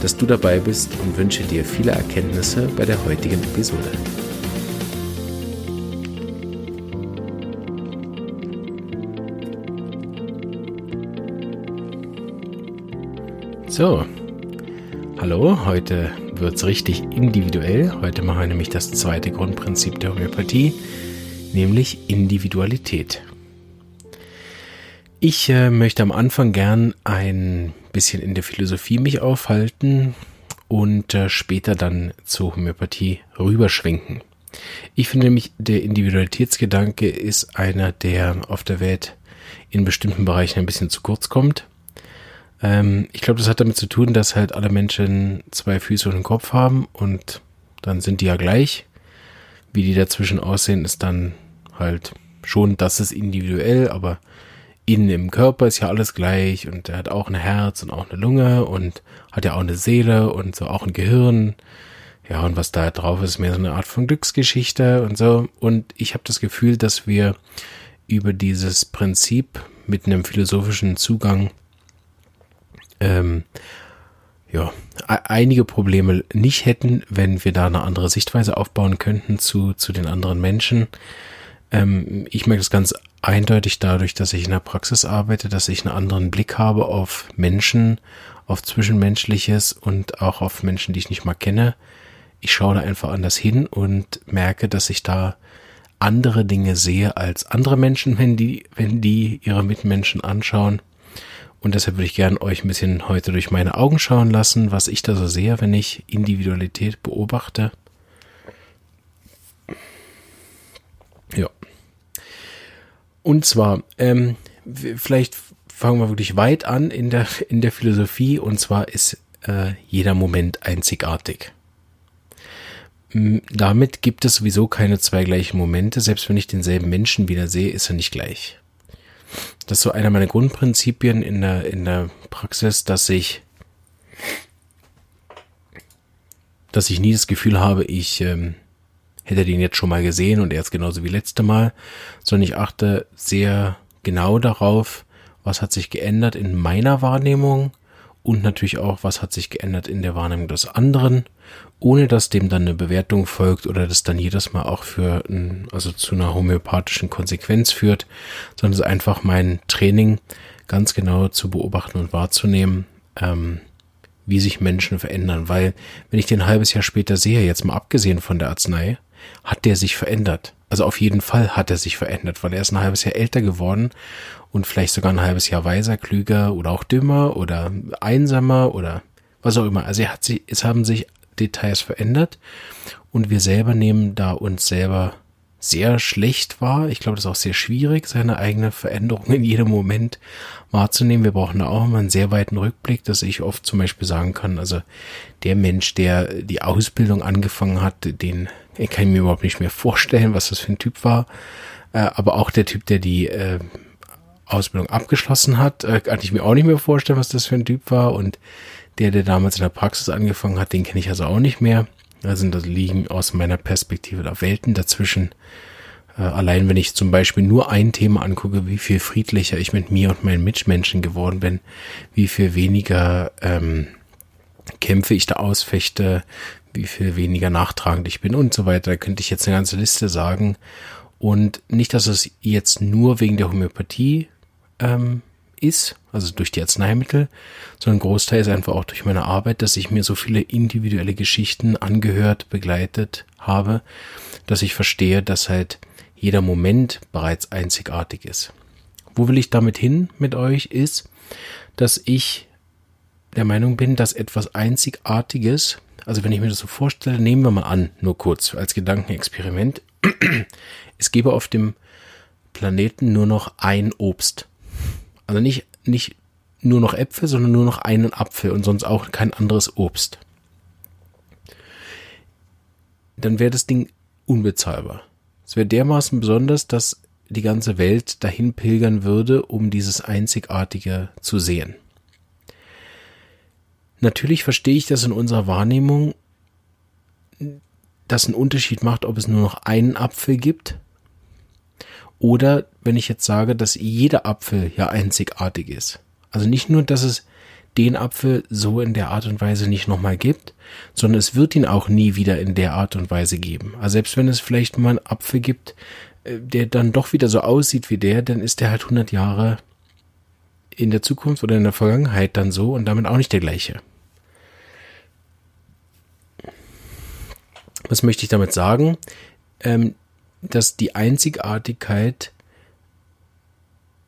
dass du dabei bist und wünsche dir viele Erkenntnisse bei der heutigen Episode. So, hallo, heute wird es richtig individuell. Heute machen wir nämlich das zweite Grundprinzip der Homöopathie, nämlich Individualität. Ich äh, möchte am Anfang gern ein bisschen in der Philosophie mich aufhalten und äh, später dann zur Homöopathie rüberschwenken. Ich finde nämlich, der Individualitätsgedanke ist einer, der auf der Welt in bestimmten Bereichen ein bisschen zu kurz kommt. Ähm, ich glaube, das hat damit zu tun, dass halt alle Menschen zwei Füße und einen Kopf haben und dann sind die ja gleich. Wie die dazwischen aussehen, ist dann halt schon, das ist individuell, aber innen im Körper ist ja alles gleich und er hat auch ein Herz und auch eine Lunge und hat ja auch eine Seele und so auch ein Gehirn. Ja, und was da drauf ist, ist mehr so eine Art von Glücksgeschichte und so. Und ich habe das Gefühl, dass wir über dieses Prinzip mit einem philosophischen Zugang ähm, ja, einige Probleme nicht hätten, wenn wir da eine andere Sichtweise aufbauen könnten zu, zu den anderen Menschen. Ähm, ich merke das ganz eindeutig dadurch, dass ich in der Praxis arbeite, dass ich einen anderen Blick habe auf Menschen, auf Zwischenmenschliches und auch auf Menschen, die ich nicht mal kenne. Ich schaue da einfach anders hin und merke, dass ich da andere Dinge sehe als andere Menschen, wenn die, wenn die ihre Mitmenschen anschauen. Und deshalb würde ich gerne euch ein bisschen heute durch meine Augen schauen lassen, was ich da so sehe, wenn ich Individualität beobachte. Ja. Und zwar, ähm, vielleicht fangen wir wirklich weit an in der, in der Philosophie, und zwar ist äh, jeder Moment einzigartig. Damit gibt es sowieso keine zwei gleichen Momente. Selbst wenn ich denselben Menschen wieder sehe, ist er nicht gleich. Das ist so einer meiner Grundprinzipien in der, in der Praxis, dass ich, dass ich nie das Gefühl habe, ich ähm, hätte den jetzt schon mal gesehen und er ist genauso wie letzte Mal, sondern ich achte sehr genau darauf, was hat sich geändert in meiner Wahrnehmung und natürlich auch, was hat sich geändert in der Wahrnehmung des anderen, ohne dass dem dann eine Bewertung folgt oder das dann jedes Mal auch für, ein, also zu einer homöopathischen Konsequenz führt, sondern es ist einfach mein Training ganz genau zu beobachten und wahrzunehmen, ähm, wie sich Menschen verändern, weil wenn ich den ein halbes Jahr später sehe, jetzt mal abgesehen von der Arznei, hat der sich verändert. Also auf jeden Fall hat er sich verändert, weil er ist ein halbes Jahr älter geworden und vielleicht sogar ein halbes Jahr weiser, klüger oder auch dümmer oder einsamer oder was auch immer. Also er hat sich, es haben sich Details verändert und wir selber nehmen da uns selber sehr schlecht wahr. Ich glaube, das ist auch sehr schwierig, seine eigene Veränderung in jedem Moment wahrzunehmen. Wir brauchen da auch immer einen sehr weiten Rückblick, dass ich oft zum Beispiel sagen kann, also der Mensch, der die Ausbildung angefangen hat, den ich kann mir überhaupt nicht mehr vorstellen, was das für ein Typ war. Äh, aber auch der Typ, der die äh, Ausbildung abgeschlossen hat, äh, kann ich mir auch nicht mehr vorstellen, was das für ein Typ war. Und der, der damals in der Praxis angefangen hat, den kenne ich also auch nicht mehr. Also da liegen aus meiner Perspektive da Welten dazwischen. Allein wenn ich zum Beispiel nur ein Thema angucke, wie viel friedlicher ich mit mir und meinen Mitmenschen geworden bin, wie viel weniger ähm, Kämpfe ich da ausfechte, wie viel weniger nachtragend ich bin und so weiter. Da könnte ich jetzt eine ganze Liste sagen. Und nicht, dass es jetzt nur wegen der Homöopathie ähm, ist, also durch die Arzneimittel, sondern ein Großteil ist einfach auch durch meine Arbeit, dass ich mir so viele individuelle Geschichten angehört, begleitet habe, dass ich verstehe, dass halt jeder Moment bereits einzigartig ist. Wo will ich damit hin mit euch ist, dass ich der Meinung bin, dass etwas Einzigartiges also wenn ich mir das so vorstelle, nehmen wir mal an, nur kurz als Gedankenexperiment, es gäbe auf dem Planeten nur noch ein Obst. Also nicht, nicht nur noch Äpfel, sondern nur noch einen Apfel und sonst auch kein anderes Obst. dann wäre das Ding unbezahlbar. Es wäre dermaßen besonders, dass die ganze Welt dahin pilgern würde, um dieses Einzigartige zu sehen. Natürlich verstehe ich das in unserer Wahrnehmung, dass ein Unterschied macht, ob es nur noch einen Apfel gibt oder wenn ich jetzt sage, dass jeder Apfel ja einzigartig ist. Also nicht nur, dass es den Apfel so in der Art und Weise nicht nochmal gibt, sondern es wird ihn auch nie wieder in der Art und Weise geben. Also selbst wenn es vielleicht mal einen Apfel gibt, äh, der dann doch wieder so aussieht wie der, dann ist der halt 100 Jahre in der Zukunft oder in der Vergangenheit dann so und damit auch nicht der gleiche. Was möchte ich damit sagen? Ähm, dass die Einzigartigkeit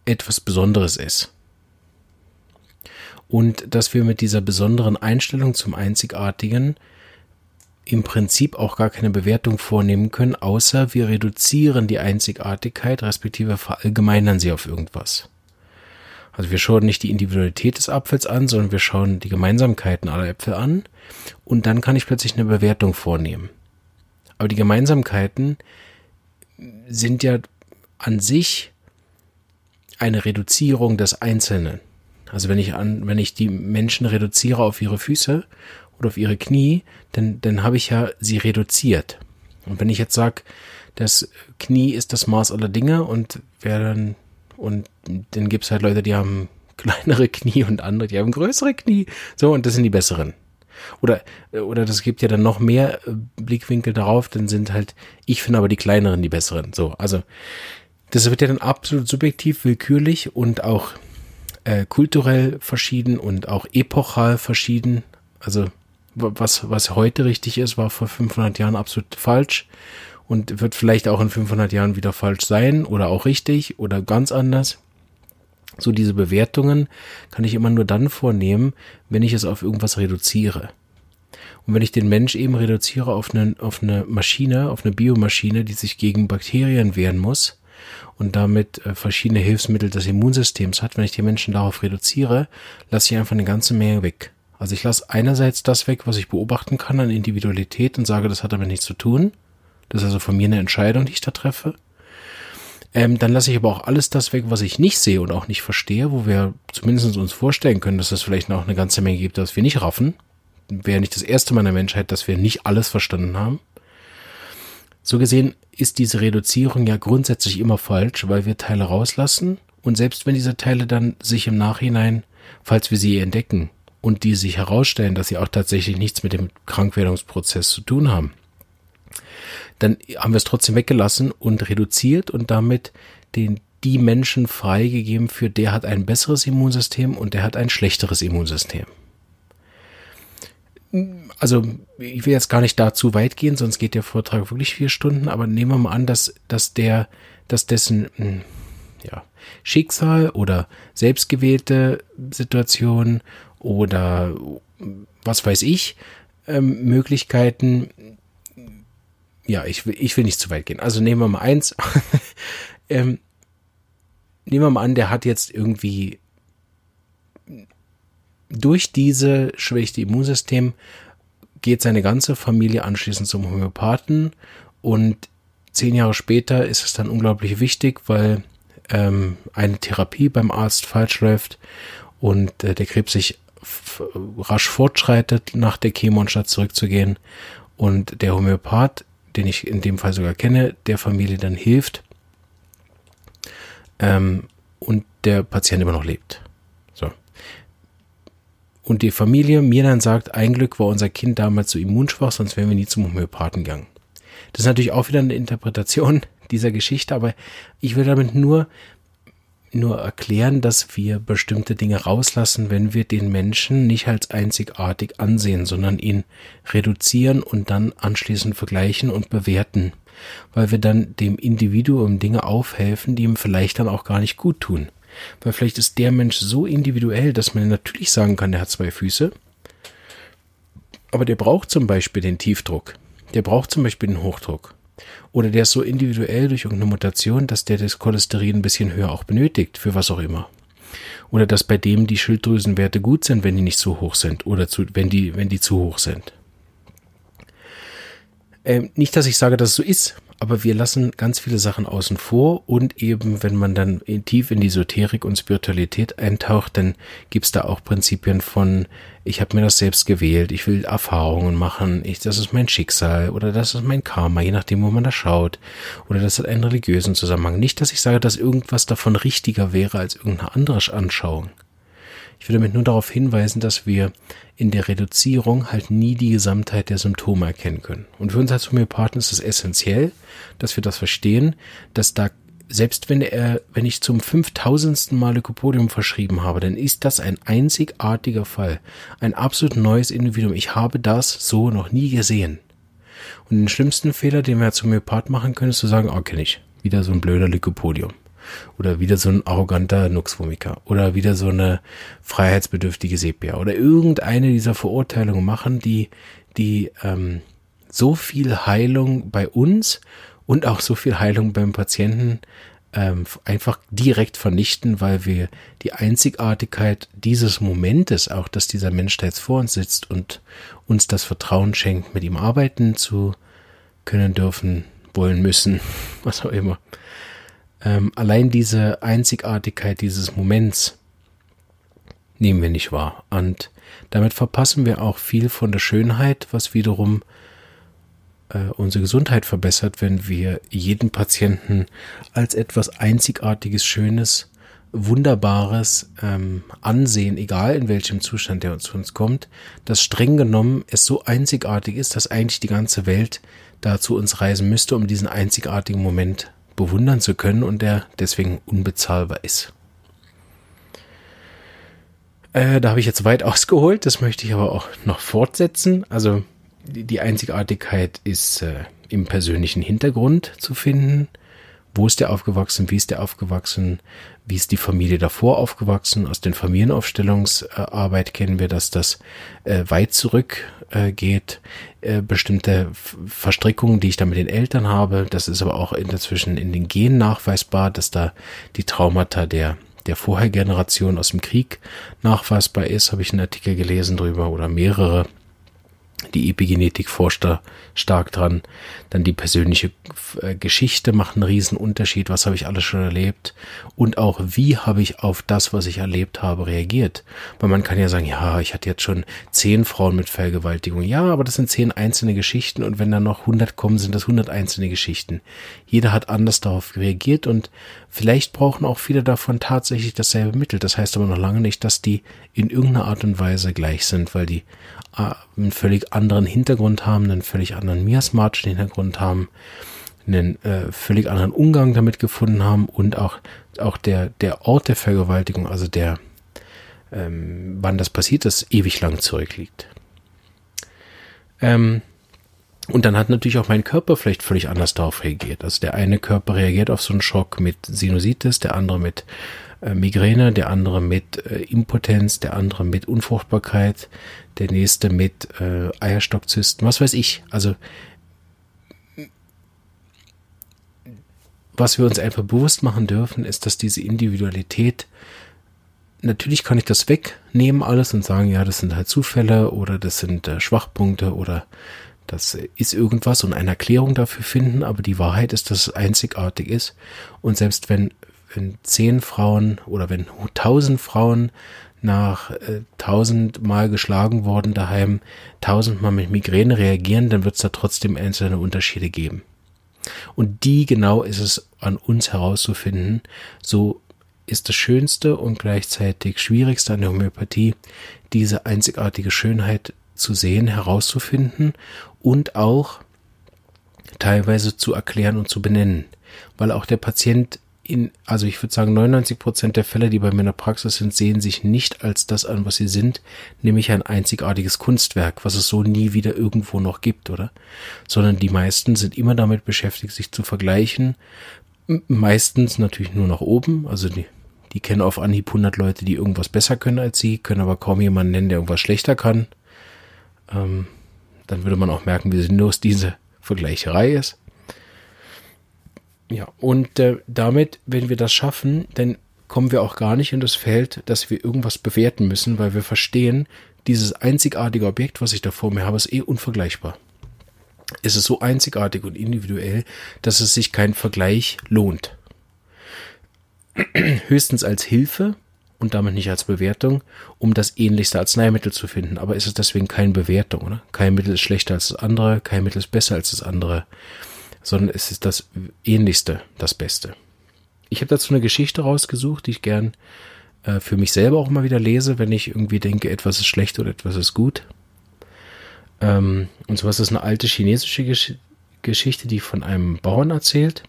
etwas Besonderes ist. Und dass wir mit dieser besonderen Einstellung zum Einzigartigen im Prinzip auch gar keine Bewertung vornehmen können, außer wir reduzieren die Einzigartigkeit, respektive verallgemeinern sie auf irgendwas. Also wir schauen nicht die Individualität des Apfels an, sondern wir schauen die Gemeinsamkeiten aller Äpfel an und dann kann ich plötzlich eine Bewertung vornehmen. Aber die Gemeinsamkeiten sind ja an sich eine Reduzierung des Einzelnen. Also wenn ich an, wenn ich die Menschen reduziere auf ihre Füße oder auf ihre Knie, dann, dann habe ich ja sie reduziert. Und wenn ich jetzt sage, das Knie ist das Maß aller Dinge und wer dann, und dann gibt es halt Leute, die haben kleinere Knie und andere, die haben größere Knie. So, und das sind die besseren. Oder, oder das gibt ja dann noch mehr äh, Blickwinkel darauf, dann sind halt, ich finde aber die kleineren die besseren. So, also das wird ja dann absolut subjektiv, willkürlich und auch äh, kulturell verschieden und auch epochal verschieden. Also was, was heute richtig ist, war vor 500 Jahren absolut falsch und wird vielleicht auch in 500 Jahren wieder falsch sein oder auch richtig oder ganz anders. So diese Bewertungen kann ich immer nur dann vornehmen, wenn ich es auf irgendwas reduziere. Und wenn ich den Mensch eben reduziere auf eine, auf eine Maschine, auf eine Biomaschine, die sich gegen Bakterien wehren muss und damit äh, verschiedene Hilfsmittel des Immunsystems hat, wenn ich die Menschen darauf reduziere, lasse ich einfach eine ganze Menge weg. Also ich lasse einerseits das weg, was ich beobachten kann an Individualität und sage, das hat damit nichts zu tun. Das ist also von mir eine Entscheidung, die ich da treffe. Ähm, dann lasse ich aber auch alles das weg, was ich nicht sehe und auch nicht verstehe, wo wir zumindest uns vorstellen können, dass es vielleicht noch eine ganze Menge gibt, was wir nicht raffen. Wäre nicht das erste Mal in der Menschheit, dass wir nicht alles verstanden haben. So gesehen ist diese Reduzierung ja grundsätzlich immer falsch, weil wir Teile rauslassen und selbst wenn diese Teile dann sich im Nachhinein, falls wir sie entdecken und die sich herausstellen, dass sie auch tatsächlich nichts mit dem Krankwerdungsprozess zu tun haben, dann haben wir es trotzdem weggelassen und reduziert und damit den die Menschen freigegeben für der hat ein besseres Immunsystem und der hat ein schlechteres Immunsystem. Also ich will jetzt gar nicht da zu weit gehen, sonst geht der Vortrag wirklich vier Stunden, aber nehmen wir mal an, dass, dass der, dass dessen hm, ja, Schicksal oder selbstgewählte Situation oder was weiß ich, ähm, Möglichkeiten ja, ich will, ich will nicht zu weit gehen. Also nehmen wir mal eins. ähm, nehmen wir mal an, der hat jetzt irgendwie durch diese schwächte Immunsystem geht seine ganze Familie anschließend zum Homöopathen und zehn Jahre später ist es dann unglaublich wichtig, weil ähm, eine Therapie beim Arzt falsch läuft und äh, der Krebs sich rasch fortschreitet, nach der Chemo anstatt zurückzugehen und der Homöopath den ich in dem Fall sogar kenne, der Familie dann hilft ähm, und der Patient immer noch lebt. So. Und die Familie mir dann sagt, ein Glück war unser Kind damals so immunschwach, sonst wären wir nie zum Homöopathen gegangen. Das ist natürlich auch wieder eine Interpretation dieser Geschichte, aber ich will damit nur nur erklären, dass wir bestimmte Dinge rauslassen, wenn wir den Menschen nicht als einzigartig ansehen, sondern ihn reduzieren und dann anschließend vergleichen und bewerten, weil wir dann dem Individuum Dinge aufhelfen, die ihm vielleicht dann auch gar nicht gut tun. Weil vielleicht ist der Mensch so individuell, dass man natürlich sagen kann, der hat zwei Füße, aber der braucht zum Beispiel den Tiefdruck, der braucht zum Beispiel den Hochdruck. Oder der ist so individuell durch irgendeine Mutation, dass der das Cholesterin ein bisschen höher auch benötigt, für was auch immer. Oder dass bei dem die Schilddrüsenwerte gut sind, wenn die nicht zu hoch sind oder zu, wenn die, wenn die zu hoch sind. Ähm, nicht, dass ich sage, dass es so ist, aber wir lassen ganz viele Sachen außen vor und eben, wenn man dann tief in die Esoterik und Spiritualität eintaucht, dann gibt's da auch Prinzipien von, ich habe mir das selbst gewählt, ich will Erfahrungen machen, ich, das ist mein Schicksal oder das ist mein Karma, je nachdem, wo man da schaut. Oder das hat einen religiösen Zusammenhang. Nicht, dass ich sage, dass irgendwas davon richtiger wäre als irgendeine andere Anschauung. Ich will damit nur darauf hinweisen, dass wir in der Reduzierung halt nie die Gesamtheit der Symptome erkennen können. Und für uns als Homöopathen ist es essentiell, dass wir das verstehen, dass da selbst wenn er, wenn ich zum fünftausendsten Mal Lycopodium verschrieben habe, dann ist das ein einzigartiger Fall. Ein absolut neues Individuum. Ich habe das so noch nie gesehen. Und den schlimmsten Fehler, den wir als Homöopath machen können, ist zu sagen, oh, kenne ich. Wieder so ein blöder Lycopodium. Oder wieder so ein arroganter Nuxvomiker. Oder wieder so eine freiheitsbedürftige Sepia. Oder irgendeine dieser Verurteilungen machen, die, die ähm, so viel Heilung bei uns und auch so viel Heilung beim Patienten ähm, einfach direkt vernichten, weil wir die Einzigartigkeit dieses Momentes, auch dass dieser Mensch da jetzt vor uns sitzt und uns das Vertrauen schenkt, mit ihm arbeiten zu können dürfen, wollen müssen, was auch immer, ähm, allein diese Einzigartigkeit dieses Moments nehmen wir nicht wahr. Und damit verpassen wir auch viel von der Schönheit, was wiederum äh, unsere Gesundheit verbessert, wenn wir jeden Patienten als etwas Einzigartiges, Schönes, Wunderbares ähm, ansehen, egal in welchem Zustand der zu uns kommt, dass streng genommen es so einzigartig ist, dass eigentlich die ganze Welt da zu uns reisen müsste, um diesen einzigartigen Moment bewundern zu können und der deswegen unbezahlbar ist. Äh, da habe ich jetzt weit ausgeholt, das möchte ich aber auch noch fortsetzen. Also die, Einzigartigkeit ist äh, im persönlichen Hintergrund zu finden. Wo ist der aufgewachsen? Wie ist der aufgewachsen? Wie ist die Familie davor aufgewachsen? Aus den Familienaufstellungsarbeit kennen wir, dass das äh, weit zurück äh. Äh, bestimmte Verstrickungen, die ich da mit den Eltern habe. Das ist aber auch inzwischen in den Genen nachweisbar, dass da die Traumata der der Vorhergeneration aus dem Krieg nachweisbar ist, habe ich einen Artikel gelesen drüber oder mehrere die Epigenetik forscht da stark dran. Dann die persönliche äh, Geschichte macht einen riesen Unterschied. Was habe ich alles schon erlebt? Und auch, wie habe ich auf das, was ich erlebt habe, reagiert? Weil man kann ja sagen, ja, ich hatte jetzt schon zehn Frauen mit Vergewaltigung. Ja, aber das sind zehn einzelne Geschichten. Und wenn dann noch hundert kommen, sind das hundert einzelne Geschichten. Jeder hat anders darauf reagiert und vielleicht brauchen auch viele davon tatsächlich dasselbe Mittel. Das heißt aber noch lange nicht, dass die in irgendeiner Art und Weise gleich sind, weil die äh, einen völlig anderen Hintergrund haben, einen völlig anderen miasmatischen Hintergrund haben, einen äh, völlig anderen Umgang damit gefunden haben und auch, auch der, der Ort der Vergewaltigung, also der, ähm, wann das passiert ist, ewig lang zurückliegt. Ähm, und dann hat natürlich auch mein Körper vielleicht völlig anders darauf reagiert. Also der eine Körper reagiert auf so einen Schock mit Sinusitis, der andere mit Migräne, der andere mit äh, Impotenz, der andere mit Unfruchtbarkeit, der nächste mit äh, Eierstockzysten, was weiß ich. Also was wir uns einfach bewusst machen dürfen, ist, dass diese Individualität natürlich kann ich das wegnehmen alles und sagen, ja, das sind halt Zufälle oder das sind äh, Schwachpunkte oder das ist irgendwas und eine Erklärung dafür finden, aber die Wahrheit ist, dass es einzigartig ist. Und selbst wenn wenn zehn Frauen oder wenn tausend Frauen nach äh, tausendmal geschlagen worden daheim tausendmal mit Migräne reagieren, dann wird es da trotzdem einzelne Unterschiede geben. Und die genau ist es an uns herauszufinden. So ist das Schönste und gleichzeitig Schwierigste an der Homöopathie, diese einzigartige Schönheit zu sehen, herauszufinden und auch teilweise zu erklären und zu benennen, weil auch der Patient in, also ich würde sagen, 99 Prozent der Fälle, die bei mir in der Praxis sind, sehen sich nicht als das an, was sie sind, nämlich ein einzigartiges Kunstwerk, was es so nie wieder irgendwo noch gibt, oder? Sondern die meisten sind immer damit beschäftigt, sich zu vergleichen. Meistens natürlich nur nach oben, also die, die kennen auf Anhieb 100 Leute, die irgendwas besser können als sie, können aber kaum jemanden nennen, der irgendwas schlechter kann. Ähm, dann würde man auch merken, wie sinnlos diese Vergleicherei ist. Ja, und äh, damit, wenn wir das schaffen, dann kommen wir auch gar nicht in das Feld, dass wir irgendwas bewerten müssen, weil wir verstehen, dieses einzigartige Objekt, was ich da vor mir habe, ist eh unvergleichbar. ist es so einzigartig und individuell, dass es sich kein Vergleich lohnt. Höchstens als Hilfe und damit nicht als Bewertung, um das ähnlichste Arzneimittel zu finden. Aber ist es deswegen keine Bewertung, oder? Kein Mittel ist schlechter als das andere, kein Mittel ist besser als das andere, sondern es ist das ähnlichste, das Beste. Ich habe dazu eine Geschichte rausgesucht, die ich gern äh, für mich selber auch mal wieder lese, wenn ich irgendwie denke, etwas ist schlecht oder etwas ist gut. Ähm, und zwar ist das eine alte chinesische Gesch Geschichte, die von einem Bauern erzählt,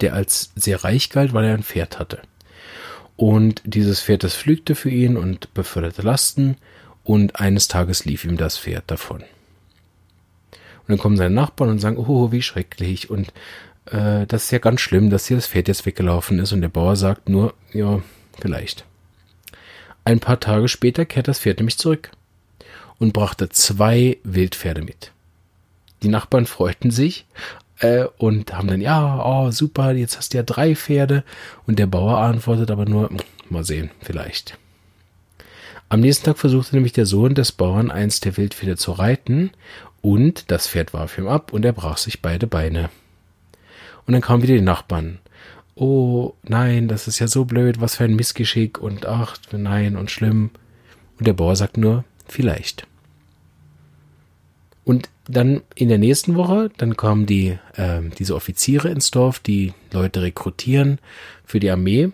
der als sehr reich galt, weil er ein Pferd hatte. Und dieses Pferd, das pflügte für ihn und beförderte Lasten. Und eines Tages lief ihm das Pferd davon. Und dann kommen seine Nachbarn und sagen, oh, wie schrecklich. Und äh, das ist ja ganz schlimm, dass hier das Pferd jetzt weggelaufen ist. Und der Bauer sagt nur, ja, vielleicht. Ein paar Tage später kehrt das Pferd nämlich zurück und brachte zwei Wildpferde mit. Die Nachbarn freuten sich, äh, und haben dann, ja, oh, super, jetzt hast du ja drei Pferde. Und der Bauer antwortet aber nur, mal sehen, vielleicht. Am nächsten Tag versuchte nämlich der Sohn des Bauern eins der Wildpferde zu reiten und das Pferd warf ihm ab und er brach sich beide Beine. Und dann kamen wieder die Nachbarn. Oh, nein, das ist ja so blöd, was für ein Missgeschick und ach, nein und schlimm. Und der Bauer sagt nur, vielleicht. Und dann in der nächsten Woche, dann kommen die, äh, diese Offiziere ins Dorf, die Leute rekrutieren für die Armee.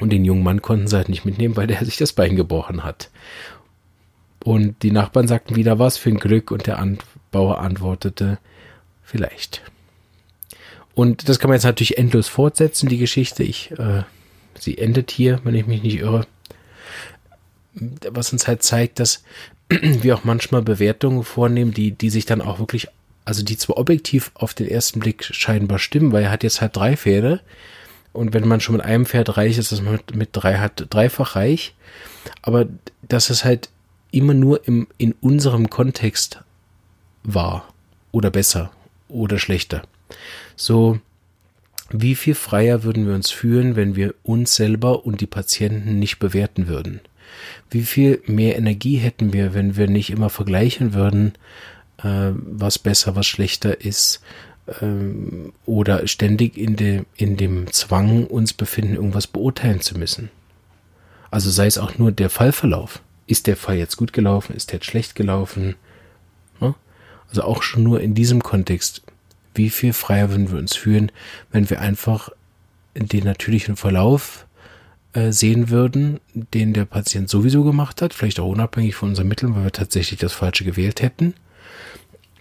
Und den jungen Mann konnten sie halt nicht mitnehmen, weil der sich das Bein gebrochen hat. Und die Nachbarn sagten wieder, was für ein Glück. Und der Bauer antwortete, vielleicht. Und das kann man jetzt natürlich endlos fortsetzen, die Geschichte. Ich, äh, sie endet hier, wenn ich mich nicht irre. Was uns halt zeigt, dass wir auch manchmal Bewertungen vornehmen, die, die sich dann auch wirklich, also die zwar objektiv auf den ersten Blick scheinbar stimmen, weil er hat jetzt halt drei Pferde. Und wenn man schon mit einem Pferd reich ist, dass man mit, drei hat, dreifach reich. Aber dass es halt immer nur im, in unserem Kontext war. Oder besser. Oder schlechter. So, wie viel freier würden wir uns fühlen, wenn wir uns selber und die Patienten nicht bewerten würden? Wie viel mehr Energie hätten wir, wenn wir nicht immer vergleichen würden, äh, was besser, was schlechter ist, äh, oder ständig in, de, in dem Zwang uns befinden, irgendwas beurteilen zu müssen. Also sei es auch nur der Fallverlauf. Ist der Fall jetzt gut gelaufen? Ist der jetzt schlecht gelaufen? Also auch schon nur in diesem Kontext. Wie viel freier würden wir uns fühlen, wenn wir einfach den natürlichen Verlauf äh, sehen würden, den der Patient sowieso gemacht hat, vielleicht auch unabhängig von unseren Mitteln, weil wir tatsächlich das Falsche gewählt hätten.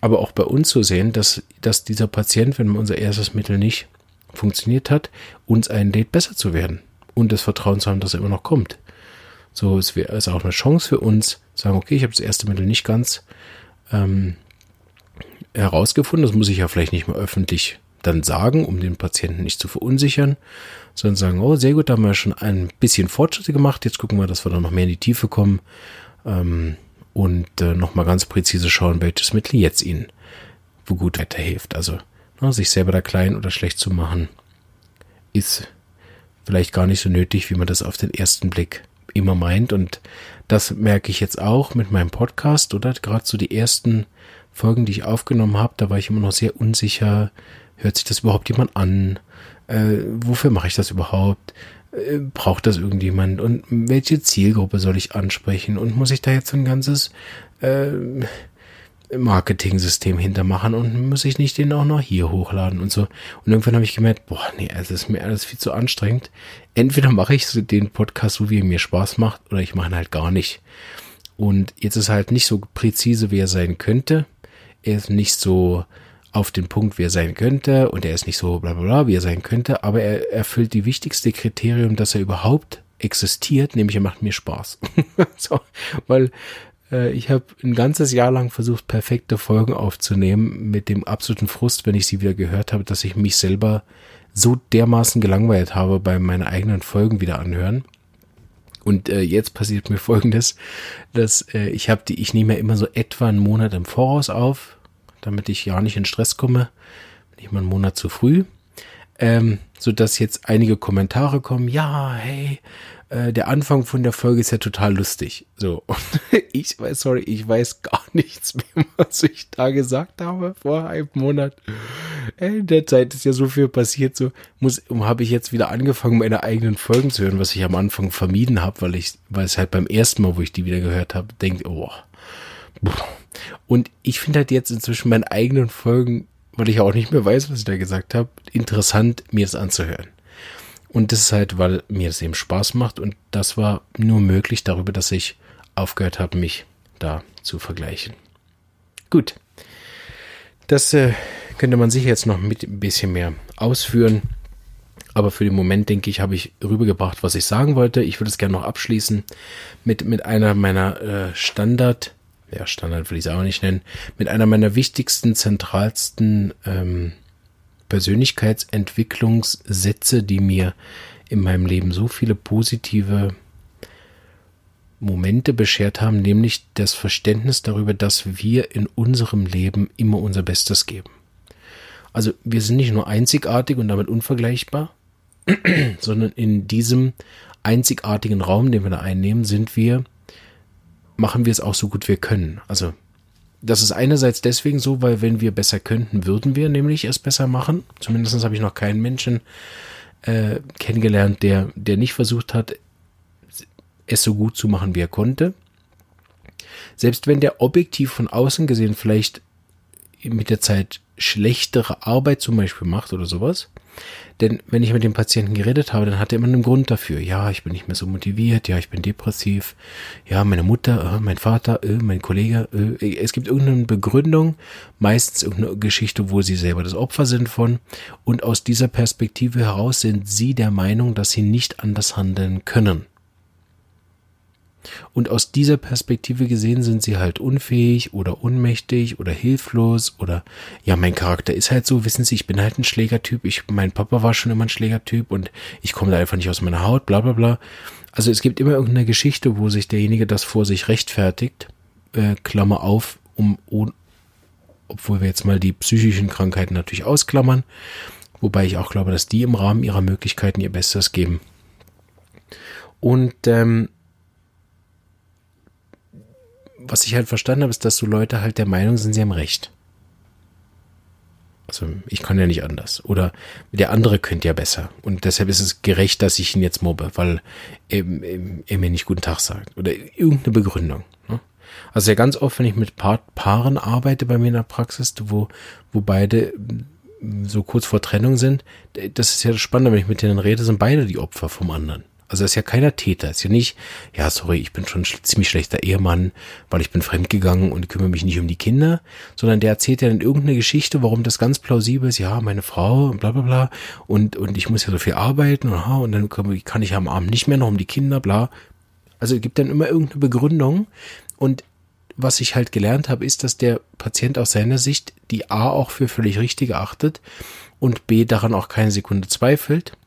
Aber auch bei uns zu sehen, dass, dass dieser Patient, wenn unser erstes Mittel nicht funktioniert hat, uns einlädt, besser zu werden und das Vertrauen zu haben, dass er immer noch kommt. So, wäre also auch eine Chance für uns, sagen, okay, ich habe das erste Mittel nicht ganz ähm, herausgefunden, das muss ich ja vielleicht nicht mehr öffentlich dann sagen, um den Patienten nicht zu verunsichern, sondern sagen, oh, sehr gut, da haben wir schon ein bisschen Fortschritte gemacht, jetzt gucken wir, dass wir da noch mehr in die Tiefe kommen ähm, und äh, nochmal ganz präzise schauen, welches Mittel jetzt Ihnen wo gut weiterhilft. Also na, sich selber da klein oder schlecht zu machen, ist vielleicht gar nicht so nötig, wie man das auf den ersten Blick immer meint. Und das merke ich jetzt auch mit meinem Podcast, oder? Gerade so die ersten Folgen, die ich aufgenommen habe, da war ich immer noch sehr unsicher, Hört sich das überhaupt jemand an? Äh, wofür mache ich das überhaupt? Äh, braucht das irgendjemand? Und welche Zielgruppe soll ich ansprechen? Und muss ich da jetzt ein ganzes äh, Marketing-System hintermachen und muss ich nicht den auch noch hier hochladen und so. Und irgendwann habe ich gemerkt, boah, nee, es ist mir alles viel zu anstrengend. Entweder mache ich den Podcast so, wie er mir Spaß macht, oder ich mache ihn halt gar nicht. Und jetzt ist halt nicht so präzise, wie er sein könnte. Er ist nicht so auf den Punkt, wie er sein könnte und er ist nicht so bla bla bla, wie er sein könnte, aber er erfüllt die wichtigste Kriterium, dass er überhaupt existiert, nämlich er macht mir Spaß. so, weil ich habe ein ganzes Jahr lang versucht, perfekte Folgen aufzunehmen, mit dem absoluten Frust, wenn ich sie wieder gehört habe, dass ich mich selber so dermaßen gelangweilt habe bei meinen eigenen Folgen wieder anhören. Und äh, jetzt passiert mir Folgendes, dass äh, ich habe die, ich nehme ja immer so etwa einen Monat im Voraus auf, damit ich ja nicht in Stress komme. Bin ich mal einen Monat zu früh. Ähm, so dass jetzt einige Kommentare kommen. Ja, hey, äh, der Anfang von der Folge ist ja total lustig. So, und ich weiß, sorry, ich weiß gar nichts mehr, was ich da gesagt habe vor einem Monat. In der Zeit ist ja so viel passiert, so muss, habe ich jetzt wieder angefangen, meine eigenen Folgen zu hören, was ich am Anfang vermieden habe, weil ich, weil es halt beim ersten Mal, wo ich die wieder gehört habe, denke, oh. Und ich finde halt jetzt inzwischen meine eigenen Folgen, weil ich auch nicht mehr weiß, was ich da gesagt habe, interessant, mir das anzuhören. Und das ist halt, weil mir das eben Spaß macht und das war nur möglich darüber, dass ich aufgehört habe, mich da zu vergleichen. Gut. Das äh, könnte man sicher jetzt noch mit ein bisschen mehr ausführen. Aber für den Moment, denke ich, habe ich rübergebracht, was ich sagen wollte. Ich würde es gerne noch abschließen mit, mit einer meiner äh, Standard, ja, Standard will ich es auch nicht nennen, mit einer meiner wichtigsten, zentralsten ähm, Persönlichkeitsentwicklungssätze, die mir in meinem Leben so viele positive Momente beschert haben, nämlich das Verständnis darüber, dass wir in unserem Leben immer unser Bestes geben. Also wir sind nicht nur einzigartig und damit unvergleichbar, sondern in diesem einzigartigen Raum, den wir da einnehmen, sind wir, machen wir es auch so gut wir können. Also das ist einerseits deswegen so, weil wenn wir besser könnten, würden wir nämlich es besser machen. Zumindest habe ich noch keinen Menschen äh, kennengelernt, der, der nicht versucht hat, es so gut zu machen, wie er konnte. Selbst wenn der objektiv von außen gesehen vielleicht mit der Zeit schlechtere Arbeit zum Beispiel macht oder sowas, denn wenn ich mit dem Patienten geredet habe, dann hat er immer einen Grund dafür. Ja, ich bin nicht mehr so motiviert, ja, ich bin depressiv, ja, meine Mutter, äh, mein Vater, äh, mein Kollege. Äh, es gibt irgendeine Begründung, meistens irgendeine Geschichte, wo sie selber das Opfer sind von. Und aus dieser Perspektive heraus sind sie der Meinung, dass sie nicht anders handeln können. Und aus dieser Perspektive gesehen sind sie halt unfähig oder unmächtig oder hilflos oder ja, mein Charakter ist halt so, wissen Sie, ich bin halt ein Schlägertyp. Ich, mein Papa war schon immer ein Schlägertyp und ich komme da einfach nicht aus meiner Haut, bla bla bla. Also es gibt immer irgendeine Geschichte, wo sich derjenige das vor sich rechtfertigt, äh, Klammer auf, um, um obwohl wir jetzt mal die psychischen Krankheiten natürlich ausklammern, wobei ich auch glaube, dass die im Rahmen ihrer Möglichkeiten ihr Bestes geben. Und ähm, was ich halt verstanden habe, ist, dass so Leute halt der Meinung sind, sie haben Recht. Also ich kann ja nicht anders. Oder der andere könnte ja besser. Und deshalb ist es gerecht, dass ich ihn jetzt mobbe, weil er, er mir nicht guten Tag sagt. Oder irgendeine Begründung. Ne? Also ja ganz oft, wenn ich mit pa Paaren arbeite bei mir in der Praxis, wo, wo beide so kurz vor Trennung sind, das ist ja das Spannende, wenn ich mit denen rede, sind beide die Opfer vom anderen. Also ist ja keiner Täter. Ist ja nicht, ja, sorry, ich bin schon ein ziemlich schlechter Ehemann, weil ich bin fremdgegangen und kümmere mich nicht um die Kinder, sondern der erzählt ja dann irgendeine Geschichte, warum das ganz plausibel ist. Ja, meine Frau und bla bla bla und, und ich muss ja so viel arbeiten und, und dann kann ich am Abend nicht mehr noch um die Kinder, bla. Also es gibt dann immer irgendeine Begründung und was ich halt gelernt habe, ist, dass der Patient aus seiner Sicht die A auch für völlig richtig erachtet und B daran auch keine Sekunde zweifelt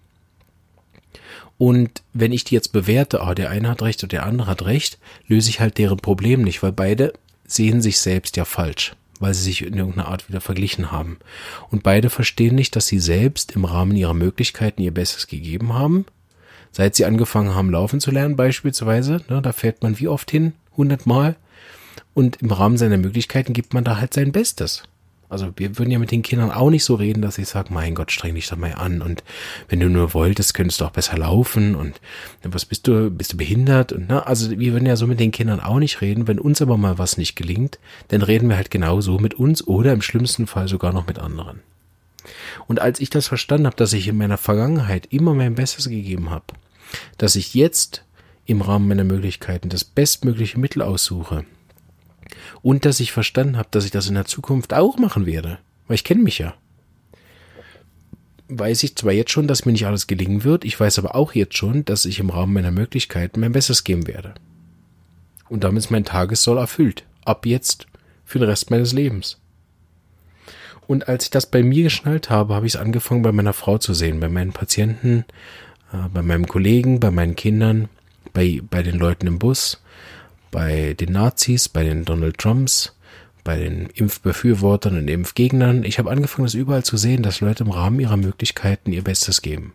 und wenn ich die jetzt bewerte, ah, der eine hat recht und der andere hat recht, löse ich halt deren Problem nicht, weil beide sehen sich selbst ja falsch, weil sie sich in irgendeiner Art wieder verglichen haben. Und beide verstehen nicht, dass sie selbst im Rahmen ihrer Möglichkeiten ihr Bestes gegeben haben. Seit sie angefangen haben, laufen zu lernen, beispielsweise, ne, da fährt man wie oft hin? Hundertmal. Und im Rahmen seiner Möglichkeiten gibt man da halt sein Bestes. Also wir würden ja mit den Kindern auch nicht so reden, dass ich sage, mein Gott, streng dich doch mal an. Und wenn du nur wolltest, könntest du auch besser laufen. Und was bist du, bist du behindert? Und na, also wir würden ja so mit den Kindern auch nicht reden, wenn uns aber mal was nicht gelingt, dann reden wir halt genau so mit uns oder im schlimmsten Fall sogar noch mit anderen. Und als ich das verstanden habe, dass ich in meiner Vergangenheit immer mein Bestes gegeben habe, dass ich jetzt im Rahmen meiner Möglichkeiten das bestmögliche Mittel aussuche, und dass ich verstanden habe, dass ich das in der Zukunft auch machen werde. Weil ich kenne mich ja. Weiß ich zwar jetzt schon, dass mir nicht alles gelingen wird, ich weiß aber auch jetzt schon, dass ich im Rahmen meiner Möglichkeiten mein Bestes geben werde. Und damit ist mein Tagessoll erfüllt. Ab jetzt für den Rest meines Lebens. Und als ich das bei mir geschnallt habe, habe ich es angefangen bei meiner Frau zu sehen, bei meinen Patienten, äh, bei meinem Kollegen, bei meinen Kindern, bei, bei den Leuten im Bus, bei den Nazis, bei den Donald Trumps, bei den Impfbefürwortern und Impfgegnern. Ich habe angefangen, das überall zu sehen, dass Leute im Rahmen ihrer Möglichkeiten ihr Bestes geben.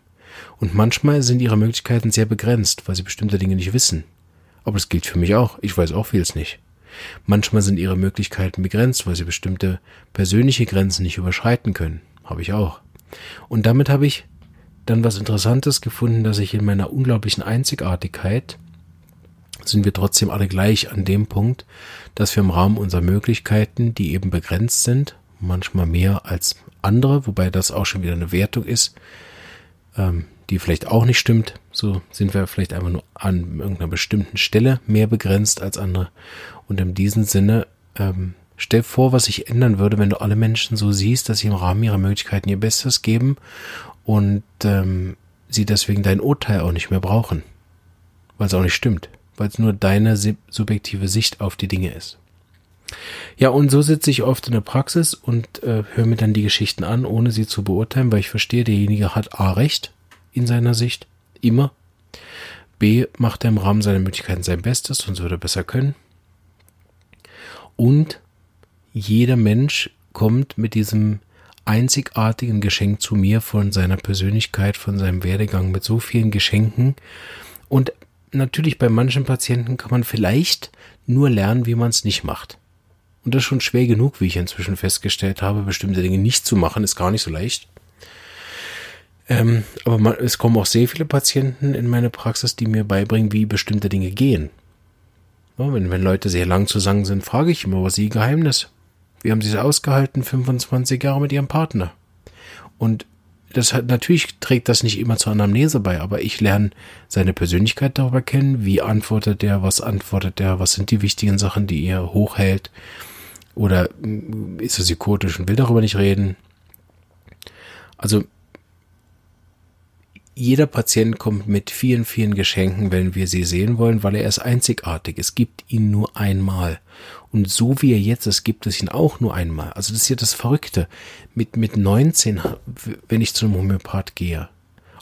Und manchmal sind ihre Möglichkeiten sehr begrenzt, weil sie bestimmte Dinge nicht wissen. Aber das gilt für mich auch. Ich weiß auch vieles nicht. Manchmal sind ihre Möglichkeiten begrenzt, weil sie bestimmte persönliche Grenzen nicht überschreiten können. Habe ich auch. Und damit habe ich dann was Interessantes gefunden, dass ich in meiner unglaublichen Einzigartigkeit sind wir trotzdem alle gleich an dem Punkt, dass wir im Rahmen unserer Möglichkeiten, die eben begrenzt sind, manchmal mehr als andere, wobei das auch schon wieder eine Wertung ist, ähm, die vielleicht auch nicht stimmt. So sind wir vielleicht einfach nur an irgendeiner bestimmten Stelle mehr begrenzt als andere. Und in diesem Sinne, ähm, stell vor, was sich ändern würde, wenn du alle Menschen so siehst, dass sie im Rahmen ihrer Möglichkeiten ihr Bestes geben und ähm, sie deswegen dein Urteil auch nicht mehr brauchen. Weil es auch nicht stimmt. Weil es nur deine subjektive Sicht auf die Dinge ist. Ja, und so sitze ich oft in der Praxis und äh, höre mir dann die Geschichten an, ohne sie zu beurteilen, weil ich verstehe, derjenige hat A recht in seiner Sicht, immer. B macht er im Rahmen seiner Möglichkeiten sein Bestes, sonst würde er besser können. Und jeder Mensch kommt mit diesem einzigartigen Geschenk zu mir von seiner Persönlichkeit, von seinem Werdegang, mit so vielen Geschenken. Und natürlich bei manchen Patienten kann man vielleicht nur lernen, wie man es nicht macht. Und das ist schon schwer genug, wie ich inzwischen festgestellt habe, bestimmte Dinge nicht zu machen, ist gar nicht so leicht. Ähm, aber man, es kommen auch sehr viele Patienten in meine Praxis, die mir beibringen, wie bestimmte Dinge gehen. Ja, wenn, wenn Leute sehr lang zusammen sind, frage ich immer, was ist ihr Geheimnis? Wie haben sie es ausgehalten, 25 Jahre mit ihrem Partner? Und das hat, natürlich trägt das nicht immer zur Anamnese bei, aber ich lerne seine Persönlichkeit darüber kennen. Wie antwortet er? Was antwortet er? Was sind die wichtigen Sachen, die er hochhält? Oder mm, ist er psychotisch und will darüber nicht reden? Also jeder Patient kommt mit vielen, vielen Geschenken, wenn wir sie sehen wollen, weil er ist einzigartig. Es gibt ihn nur einmal. Und so wie er jetzt ist, gibt es ihn auch nur einmal. Also das ist ja das Verrückte. Mit, mit 19, wenn ich zu einem Homöopath gehe.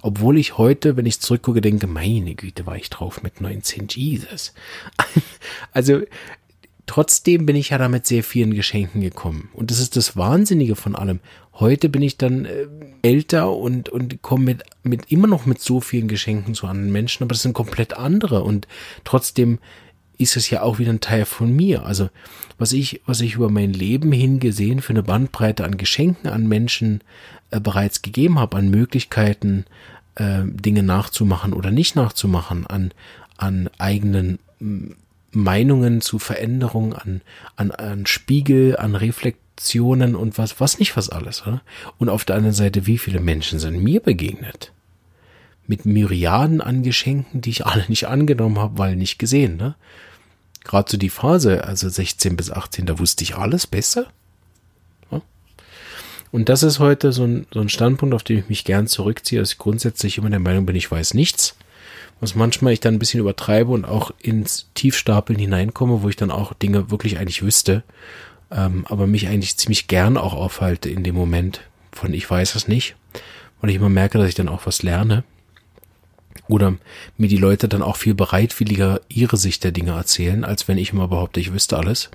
Obwohl ich heute, wenn ich zurückgucke, denke, meine Güte, war ich drauf mit 19, Jesus. Also trotzdem bin ich ja damit sehr vielen Geschenken gekommen. Und das ist das Wahnsinnige von allem. Heute bin ich dann äh, älter und, und komme mit, mit immer noch mit so vielen Geschenken zu anderen Menschen, aber das sind komplett andere. Und trotzdem ist es ja auch wieder ein Teil von mir. Also was ich, was ich über mein Leben hingesehen für eine Bandbreite an Geschenken an Menschen äh, bereits gegeben habe, an Möglichkeiten, äh, Dinge nachzumachen oder nicht nachzumachen, an, an eigenen Meinungen zu Veränderungen, an, an, an Spiegel, an Reflexionen und was, was nicht was alles. Oder? Und auf der anderen Seite, wie viele Menschen sind mir begegnet? Mit Myriaden an Geschenken, die ich alle nicht angenommen habe, weil nicht gesehen. Ne? Gerade so die Phase, also 16 bis 18, da wusste ich alles besser. Und das ist heute so ein, so ein Standpunkt, auf den ich mich gern zurückziehe, dass ich grundsätzlich immer der Meinung bin, ich weiß nichts was manchmal ich dann ein bisschen übertreibe und auch ins Tiefstapeln hineinkomme, wo ich dann auch Dinge wirklich eigentlich wüsste, ähm, aber mich eigentlich ziemlich gern auch aufhalte in dem Moment von ich weiß es nicht, weil ich immer merke, dass ich dann auch was lerne. Oder mir die Leute dann auch viel bereitwilliger ihre Sicht der Dinge erzählen, als wenn ich immer behaupte, ich wüsste alles.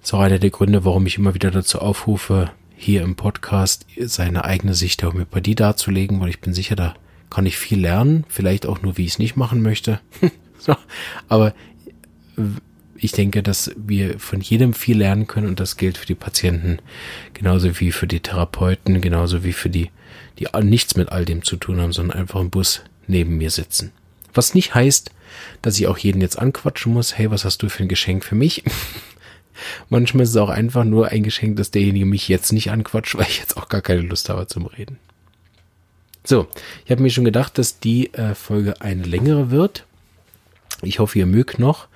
Das ist auch einer der Gründe, warum ich immer wieder dazu aufrufe, hier im Podcast seine eigene Sicht der Homöopathie darzulegen, weil ich bin sicher, da kann ich viel lernen, vielleicht auch nur, wie ich es nicht machen möchte. so, aber ich denke, dass wir von jedem viel lernen können und das gilt für die Patienten genauso wie für die Therapeuten, genauso wie für die, die nichts mit all dem zu tun haben, sondern einfach im Bus neben mir sitzen. Was nicht heißt, dass ich auch jeden jetzt anquatschen muss, hey, was hast du für ein Geschenk für mich? Manchmal ist es auch einfach nur ein Geschenk, dass derjenige mich jetzt nicht anquatscht, weil ich jetzt auch gar keine Lust habe zum Reden. So, ich habe mir schon gedacht, dass die äh, Folge eine längere wird. Ich hoffe, ihr mögt noch,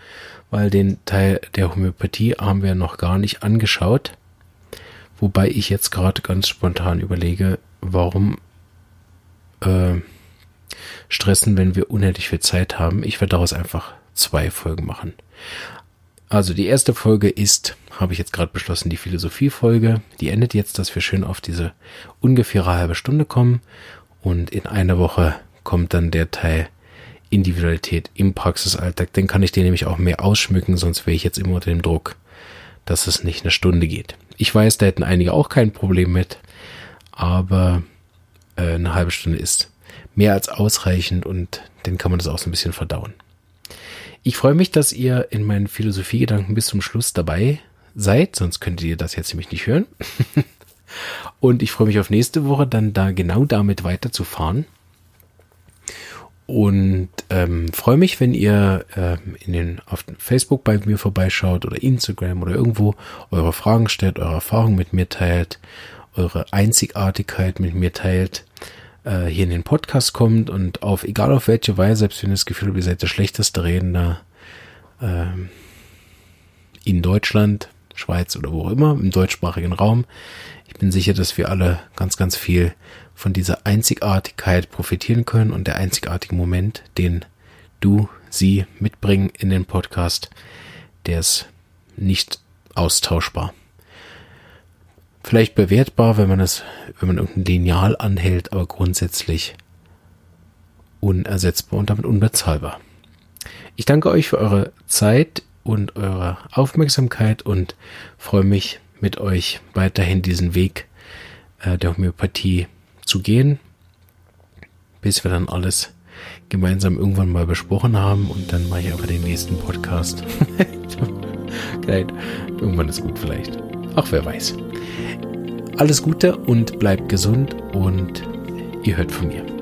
weil den Teil der Homöopathie haben wir noch gar nicht angeschaut. Wobei ich jetzt gerade ganz spontan überlege, warum äh, stressen, wenn wir unendlich viel Zeit haben. Ich werde daraus einfach zwei Folgen machen. Also die erste Folge ist, habe ich jetzt gerade beschlossen, die Philosophie-Folge. Die endet jetzt, dass wir schön auf diese ungefähre halbe Stunde kommen. Und in einer Woche kommt dann der Teil Individualität im Praxisalltag. Dann kann ich den nämlich auch mehr ausschmücken, sonst wäre ich jetzt immer unter dem Druck, dass es nicht eine Stunde geht. Ich weiß, da hätten einige auch kein Problem mit, aber äh, eine halbe Stunde ist mehr als ausreichend und dann kann man das auch so ein bisschen verdauen. Ich freue mich, dass ihr in meinen Philosophiegedanken bis zum Schluss dabei seid, sonst könntet ihr das jetzt nämlich nicht hören. und ich freue mich auf nächste Woche, dann da genau damit weiterzufahren. Und ähm, freue mich, wenn ihr ähm, in den, auf Facebook bei mir vorbeischaut oder Instagram oder irgendwo eure Fragen stellt, eure Erfahrungen mit mir teilt, eure Einzigartigkeit mit mir teilt, äh, hier in den Podcast kommt und auf, egal auf welche Weise, selbst wenn ihr das Gefühl habt, ihr seid der schlechteste Redner ähm, in Deutschland, Schweiz oder wo auch immer, im deutschsprachigen Raum. Ich bin sicher, dass wir alle ganz, ganz viel von dieser Einzigartigkeit profitieren können und der einzigartige Moment, den du, sie mitbringen in den Podcast, der ist nicht austauschbar. Vielleicht bewertbar, wenn man es, wenn man irgendein Lineal anhält, aber grundsätzlich unersetzbar und damit unbezahlbar. Ich danke euch für eure Zeit und eure Aufmerksamkeit und freue mich mit euch weiterhin diesen Weg äh, der Homöopathie zu gehen, bis wir dann alles gemeinsam irgendwann mal besprochen haben und dann mache ich einfach den nächsten Podcast. irgendwann ist gut vielleicht. Auch wer weiß. Alles Gute und bleibt gesund und ihr hört von mir.